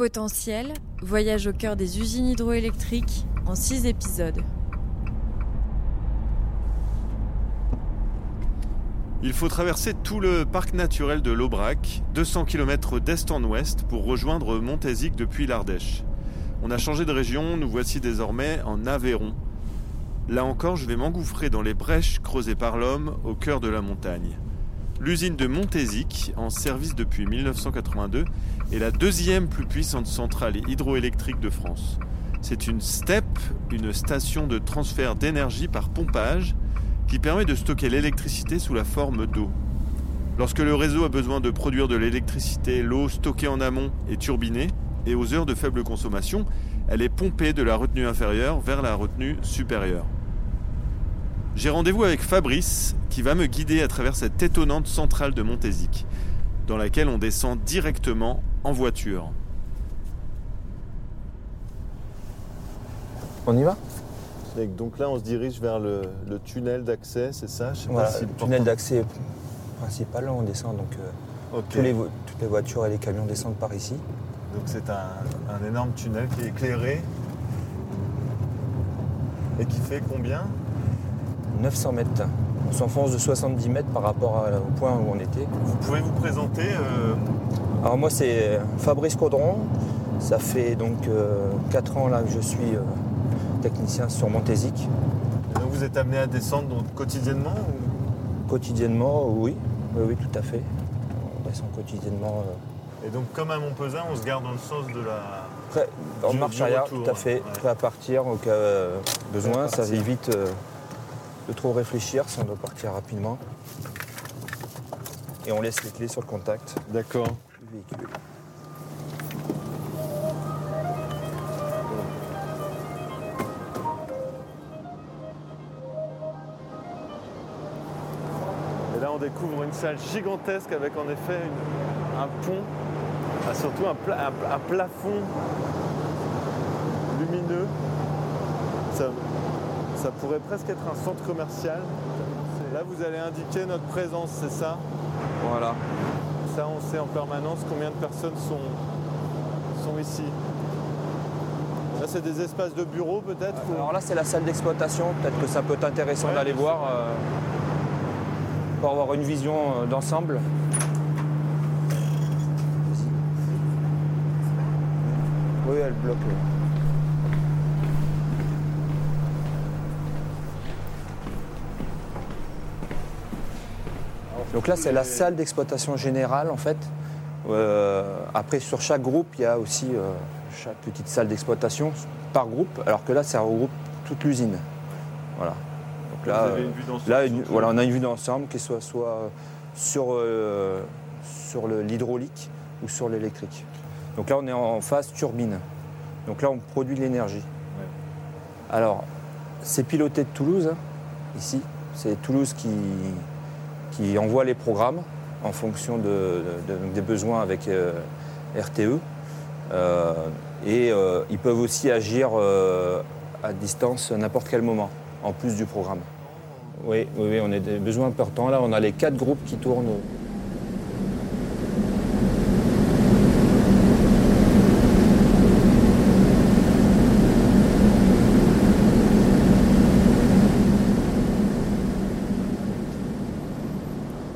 Potentiel, voyage au cœur des usines hydroélectriques en 6 épisodes. Il faut traverser tout le parc naturel de l'Aubrac, 200 km d'est en ouest, pour rejoindre Montézic depuis l'Ardèche. On a changé de région, nous voici désormais en Aveyron. Là encore, je vais m'engouffrer dans les brèches creusées par l'homme au cœur de la montagne. L'usine de Montézic, en service depuis 1982, est la deuxième plus puissante centrale hydroélectrique de France. C'est une STEP, une station de transfert d'énergie par pompage, qui permet de stocker l'électricité sous la forme d'eau. Lorsque le réseau a besoin de produire de l'électricité, l'eau stockée en amont est turbinée et aux heures de faible consommation, elle est pompée de la retenue inférieure vers la retenue supérieure. J'ai rendez-vous avec Fabrice qui va me guider à travers cette étonnante centrale de Montézic, dans laquelle on descend directement en voiture. On y va? Donc là, on se dirige vers le, tunnel d'accès, c'est ça? Le tunnel d'accès principal, on descend. Donc, euh, toutes les voitures et les camions descendent par ici. Donc c'est un, énorme tunnel qui est éclairé. Et qui fait combien? 900 mètres. On s'enfonce de 70 mètres par rapport au point où on était. Vous pouvez vous présenter euh, Alors moi c'est Fabrice Caudron. Ça fait donc 4 euh, ans là que je suis technicien sur Montésic. donc vous êtes amené à descendre quotidiennement Quotidiennement, oui. oui. Oui, tout à fait. On descend quotidiennement. Euh. Et donc comme à Montpezin, on se garde dans le sens de la... Prêt, en marche arrière, tout à fait. Prêt à partir au cas euh, besoin. Ça évite euh, de trop réfléchir si on doit partir rapidement. Et on laisse les clés sur le contact. D'accord. découvre une salle gigantesque avec en effet un pont, ah, surtout un, plafond lumineux. Ça, pourrait presque être un centre commercial. Là, vous allez indiquer notre présence, c'est ça? Voilà. Ça, on sait en permanence combien de personnes sont, sont ici. Là, c'est des espaces de bureaux peut-être Alors là, c'est la salle d'exploitation. Peut-être que ça peut être intéressant d'aller voir. Euh, pour avoir une vision euh, d'ensemble. Oui, elle bloque. Donc là, c'est la salle d'exploitation générale, en fait. Euh, après, sur chaque groupe, il y a aussi euh, chaque petite salle d'exploitation par groupe, alors que là, ça regroupe toute l'usine. Voilà là, voilà, on a une vue d'ensemble, qui soit, soit sur, euh, sur l'hydraulique ou sur l'électrique. Donc là, on est en phase turbine. Donc là, on produit de l'énergie. Alors, c'est piloté de Toulouse, hein, ici. C'est Toulouse qui, qui envoie les programmes en fonction de, des besoins avec euh, RTE. Euh, et ils peuvent aussi agir à distance n'importe quel moment en plus du programme. Oui, oui, on a des besoins importants. Là, on a les quatre groupes qui tournent.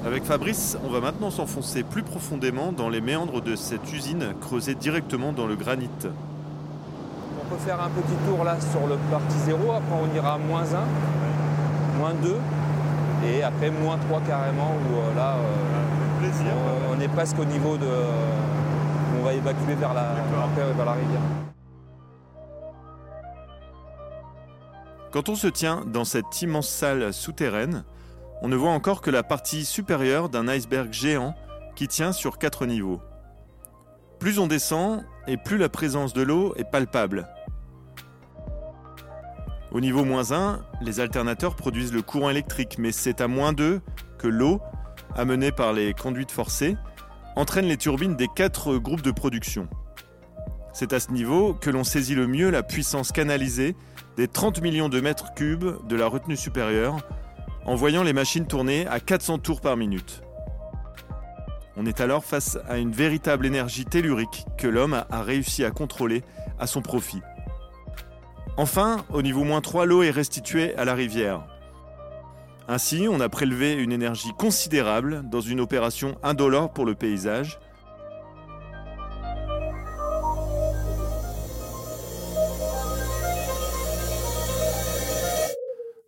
Avec Fabrice, on va maintenant s'enfoncer plus profondément dans les méandres de cette usine creusée directement dans le granit on peut faire un petit tour là sur le parti 0, après on ira à moins 1, moins 2, et après moins 3 carrément, où euh, là euh, on, est presque au niveau de. on va évacuer vers la, vers la rivière. Quand on se tient dans cette immense salle souterraine, on ne voit encore que la partie supérieure d'un iceberg géant qui tient sur quatre niveaux. Plus on descend, et plus la présence de l'eau est palpable. Au niveau moins 1, les alternateurs produisent le courant électrique, mais c'est à moins 2 que l'eau, amenée par les conduites forcées, entraîne les turbines des quatre groupes de production. C'est à ce niveau que l'on saisit le mieux la puissance canalisée des 30 millions de mètres cubes de la retenue supérieure, en voyant les machines tourner à 400 tours par minute. On est alors face à une véritable énergie tellurique que l'homme a réussi à contrôler à son profit. Enfin, au niveau moins 3, l'eau est restituée à la rivière. Ainsi, on a prélevé une énergie considérable dans une opération indolore pour le paysage.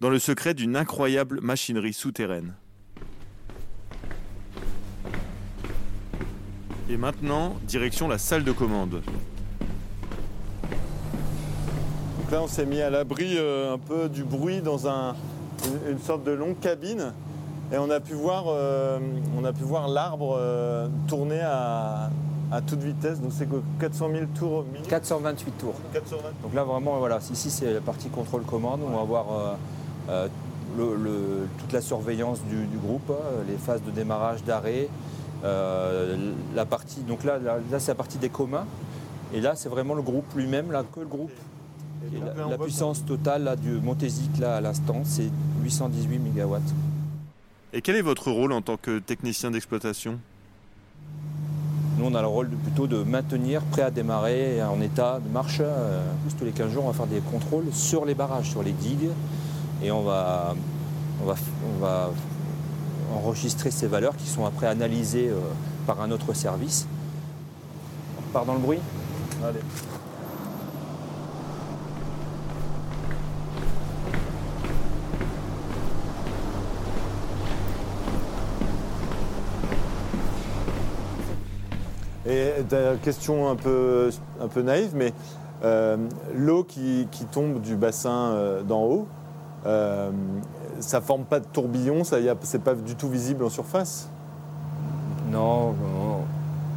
Dans le secret d'une incroyable machinerie souterraine. Et maintenant, direction la salle de commande. Donc là, on s'est mis à l'abri euh, un peu du bruit dans un, une, une sorte de longue cabine. Et on a pu voir, euh, on a pu voir l'arbre euh, tourner à, à toute vitesse. Donc c'est que 400 000 tours minutes. 428 tours. 420. Donc là, vraiment, voilà, ici, c'est la partie contrôle-commande. On va avoir le- le- toute la surveillance du, du groupe, euh, les phases de démarrage, d'arrêt. euh, la partie, donc là, là, là, c'est la partie des communs. Et là, c'est vraiment le groupe lui-même, là, que le groupe. Et donc la, puissance totale là, du Montésic, là, à l'instant, c'est 818 MW. Et quel est votre rôle en tant que technicien d'exploitation? Nous, on a le rôle de- plutôt de maintenir, prêt à démarrer, en état de marche. Euh, en plus, tous les 15 jours, on va faire des contrôles sur les barrages, sur les digues. Et on va, enregistrer ces valeurs qui sont après analysées euh, par un autre service. On repart dans le bruit? Allez. Et question un peu, un peu naïve, mais euh, l'eau qui, qui tombe du bassin euh, d'en haut, euh, ça forme pas de tourbillon, ça c'est pas du tout visible en surface? Non,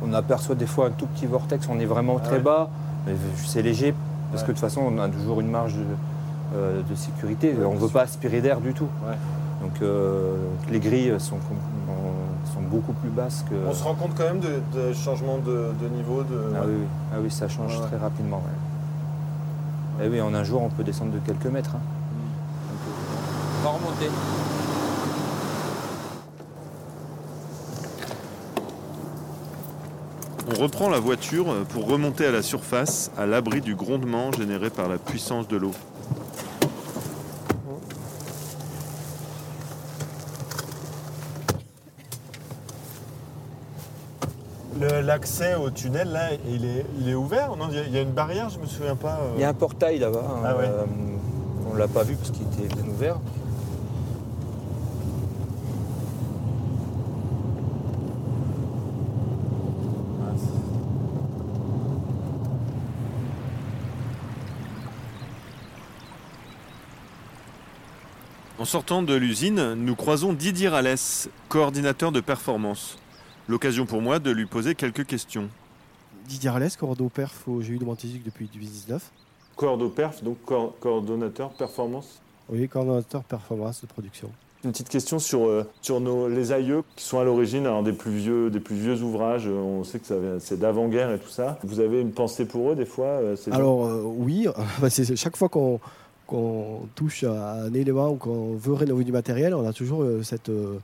on, on aperçoit des fois un tout petit vortex, on est vraiment Ah très ouais. bas, mais c'est léger, parce Ouais. que de toute façon, on a toujours une marge de, euh, de sécurité. Ouais, on ne veut sûr. pas aspirer d'air du tout. Donc euh, les grilles sont, beaucoup plus basses que. On se rend compte quand même de, de changement de, de niveau de. Ah oui, oui. Ah oui, ça change très rapidement. ouais. Eh oui, en un jour, on peut descendre de quelques mètres. hein. On va remonter. On reprend la voiture pour remonter à la surface, à l'abri du grondement généré par la puissance de l'eau. L'accès au tunnel, là, il est, il est ouvert Non, il y a- une barrière, je me souviens pas. euh. Il y a un portail là-bas. hein, Ah ouais. euh, on ne l'a pas vu parce qu'il était bien ouvert. En sortant de l'usine, nous croisons Didier Ralès, coordinateur de performance. L'occasion pour moi de lui poser quelques questions. Didier Arles, cordeau perf au GU de Montésic depuis 2019. Cordo Perf, donc coordonnateur performance. Oui, coordonnateur performance de production. Une petite question sur, euh, sur nos, les aïeux qui sont à l'origine des, plus vieux, des plus vieux ouvrages. Euh, On sait que ça vient- c'est d'avant-guerre et tout ça. Vous avez une pensée pour eux des fois euh, ces gens? Alors euh, oui, bah, chaque fois qu'on qu'on touche à un élément ou qu'on veut rénover du matériel, on a toujours euh, cette, euh,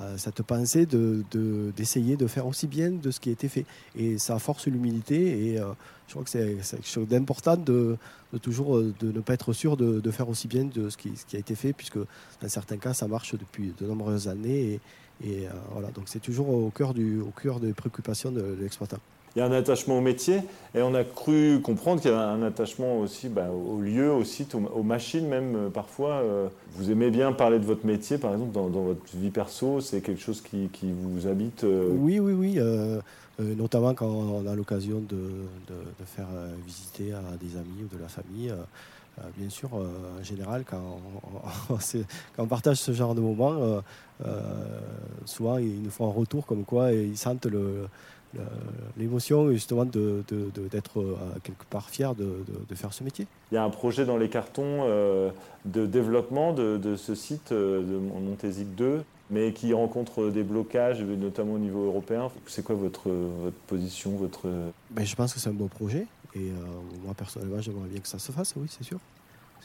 euh, cette pensée de- de- d'essayer de, faire aussi bien de ce qui a été fait. Et ça force l'humilité et je crois que c'est quelque chose d'important de, toujours de ne pas être sûr de, faire aussi bien de ce qui, a été fait, puisque dans certains cas ça marche depuis de nombreuses années. Et, voilà, donc c'est toujours au cœur, au cœur des préoccupations de l'exploitant. Il y a un attachement au métier et on a cru comprendre qu'il y avait un attachement aussi bah, au lieu, au site, aux, machines même euh, parfois. euh. Vous aimez bien parler de votre métier, par exemple, dans, votre vie perso, c'est quelque chose qui, vous habite euh, Oui, oui, oui. notamment quand on a l'occasion de, faire visiter à des amis ou de la famille. bien sûr, en général, quand on, quand on partage ce genre de moments, souvent ils nous font un retour comme quoi ils sentent le- l'émotion justement de- d'être euh, quelque part fier de, de- de faire ce métier. Il y a un projet dans les cartons euh, de développement de, de ce site euh, de Montésic 2, mais qui rencontre des blocages, notamment au niveau européen. C'est quoi votre, votre position votre... Ben, je pense que c'est un beau projet et euh, moi personnellement j'aimerais bien que ça se fasse, oui c'est sûr.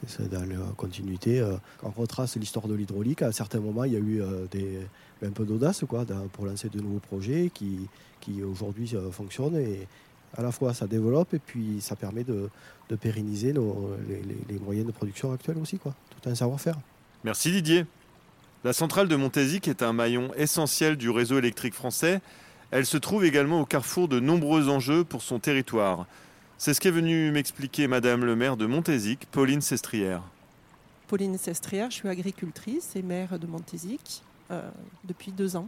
C'est dans la continuité. euh, on retrace l'histoire de l'hydraulique, à certains moments, il y a eu euh, un peu d'audace quoi, pour lancer de nouveaux projets qui, qui aujourd'hui euh, fonctionnent. Et à la fois, ça développe et puis ça permet de, pérenniser les, moyens de production actuels aussi. Quoi. Tout un savoir-faire. Merci Didier. La centrale de Montézic est un maillon essentiel du réseau électrique français. Elle se trouve également au carrefour de nombreux enjeux pour son territoire. C'est ce qu'est venue m'expliquer Madame le maire de Montézic, Pauline Sestrière. Pauline Sestrière, je suis agricultrice et maire de Montézic euh, depuis deux ans.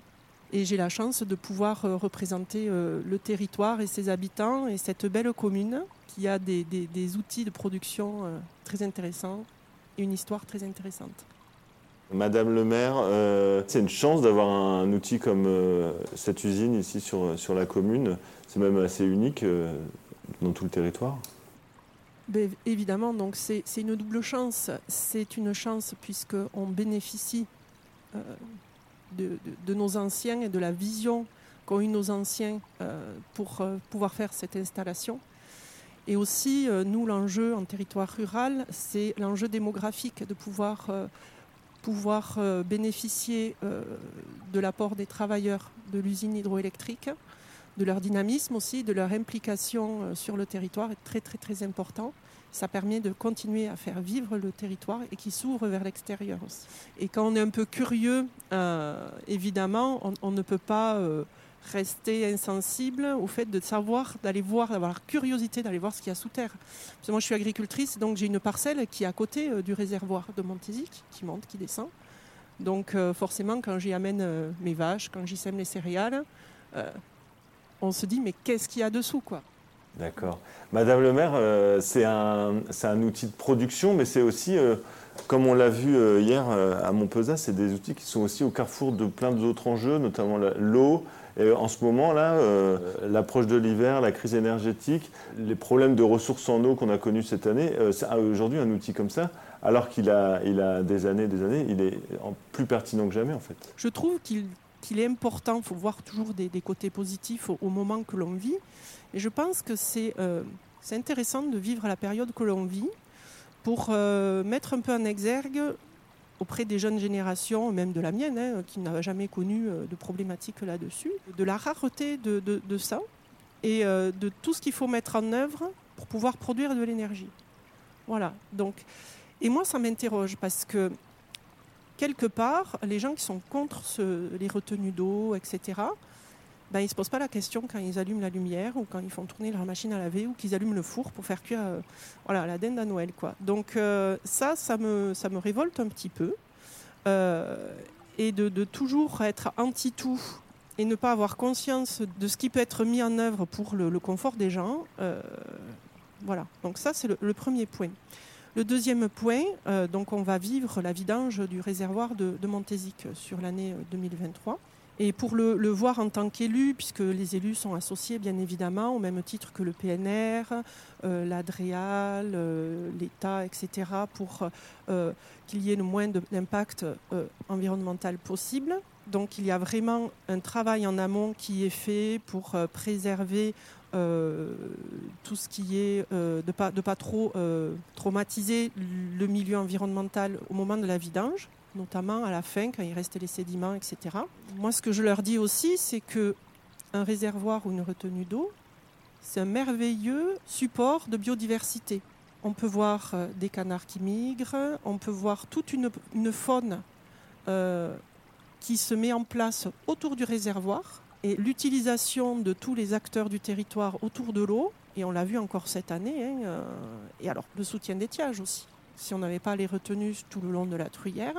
Et j'ai la chance de pouvoir euh, représenter euh, le territoire et ses habitants et cette belle commune qui a des, des- des outils de production euh, très intéressants et une histoire très intéressante. Madame le maire, euh, c'est une chance d'avoir un outil comme euh, cette usine ici sur, sur la commune. C'est même assez unique euh, dans tout le territoire. Ben, évidemment, donc c'est une double chance. C'est une chance puisqu'on bénéficie euh, de, nos anciens et de la vision qu'ont eu nos anciens euh, pour euh, pouvoir faire cette installation. Et aussi, nous, l'enjeu en territoire rural, c'est l'enjeu démographique, de pouvoir, pouvoir bénéficier de l'apport des travailleurs de l'usine hydroélectrique, de leur dynamisme aussi, de leur implication euh, sur le territoire est très très très important. Ça permet de continuer à faire vivre le territoire et qui s'ouvre vers l'extérieur aussi. Et quand on est un peu curieux, euh, évidemment, on, ne peut pas euh, rester insensible au fait de savoir, d'aller voir, d'avoir la curiosité d'aller voir ce qu'il y a sous terre. Parce que moi, je suis agricultrice, donc j'ai une parcelle qui est à côté du réservoir de Montézic, qui monte, qui descend. Donc forcément, quand j'y amène mes vaches, quand j'y sème les céréales, on se dit mais qu'est-ce qu'il y a dessous quoi? D'accord. Madame le maire, euh, c'est un, un outil de production, mais c'est aussi, euh, comme on l'a vu euh, hier à Montpezat, c'est des outils qui sont aussi au carrefour de plein d'autres enjeux, notamment l'eau. Et en ce moment, là, l'approche de l'hiver, la crise énergétique, les problèmes de ressources en eau qu'on a connus cette année, aujourd'hui, un outil comme ça, alors qu'il a, il a des années, des années, il est plus pertinent que jamais, en fait. Je trouve qu'il qu'il est important, il faut voir toujours des, côtés positifs au, moment que l'on vit. Et je pense que c'est euh, intéressant de vivre la période que l'on vit pour euh, mettre un peu en exergue auprès des jeunes générations, même de la mienne, hein, qui n'a jamais connu euh, de problématiques là-dessus, de la rareté de, de- de ça et de tout ce qu'il faut mettre en œuvre pour pouvoir produire de l'énergie. Voilà. Donc, et moi, ça m'interroge parce que quelque part, les gens qui sont contre les retenues d'eau, etc., ben, ils ne se posent pas la question quand ils allument la lumière ou quand ils font tourner leur machine à laver ou qu'ils allument le four pour faire cuire euh, voilà, la dinde à Noël. Quoi. Donc euh, ça, ça me, ça me révolte un petit peu. Euh, et de, toujours être anti-tout et ne pas avoir conscience de ce qui peut être mis en œuvre pour le, confort des gens. voilà, donc ça c'est le premier point. Le deuxième point, euh, on va vivre la vidange du réservoir de, Montézic sur l'année euh, 2023. Et pour le, voir en tant qu'élu, puisque les élus sont associés bien évidemment, au même titre que le PNR, euh, l'ADREAL, euh, l'État, etc., pour euh, qu'il y ait le moins d'impact euh, environnemental possible. Donc il y a vraiment un travail en amont qui est fait pour euh, préserver euh, tout ce qui est euh, de pas de pas trop euh, traumatiser le milieu environnemental au moment de la vidange, notamment à la fin quand il reste les sédiments, etc. Moi, ce que je leur dis aussi, c'est que un réservoir ou une retenue d'eau, c'est un merveilleux support de biodiversité. On peut voir euh, des canards qui migrent, on peut voir toute une, une faune euh, qui se met en place autour du réservoir et l'utilisation de tous les acteurs du territoire autour de l'eau, et on l'a vu encore cette année, hein, euh, et alors le soutien d'étiage aussi. Si on n'avait pas les retenues tout le long de la truyère,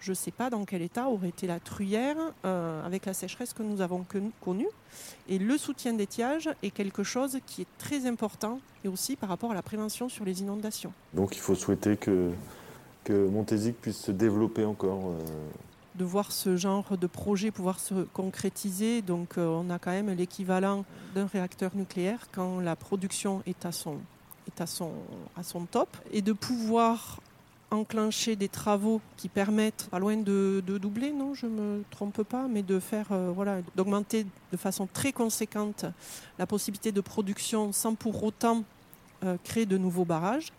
je ne sais pas dans quel état aurait été la truyère euh, avec la sécheresse que nous avons connu- connue. Et le soutien d'étiage est quelque chose qui est très important, et aussi par rapport à la prévention sur les inondations. Donc il faut souhaiter que, que Montézic puisse se développer encore. euh, de voir ce genre de projet pouvoir se concrétiser. Donc euh, on a quand même l'équivalent d'un réacteur nucléaire quand la production est à son, top. Et de pouvoir enclencher des travaux qui permettent, pas loin de, de doubler, non, je me trompe pas, mais de faire, euh, voilà, d'augmenter de façon très conséquente la possibilité de production sans pour autant euh, créer de nouveaux barrages.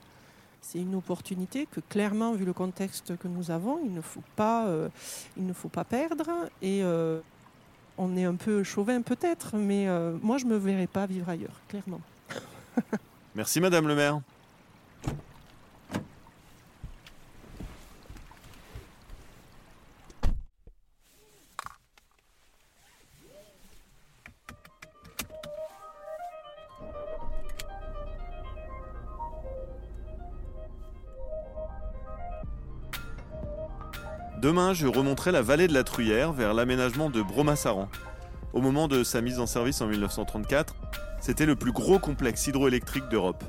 C'est une opportunité que clairement, vu le contexte que nous avons, il ne faut pas, euh, il ne faut pas perdre. Et euh, on est un peu chauvin peut-être, mais euh, moi je ne me verrais pas vivre ailleurs, clairement. Merci Madame le maire. Demain, je remonterai la vallée de la Truyère vers l'aménagement de Bromassaran. Au moment de sa mise en service en 1934, c'était le plus gros complexe hydroélectrique d'Europe.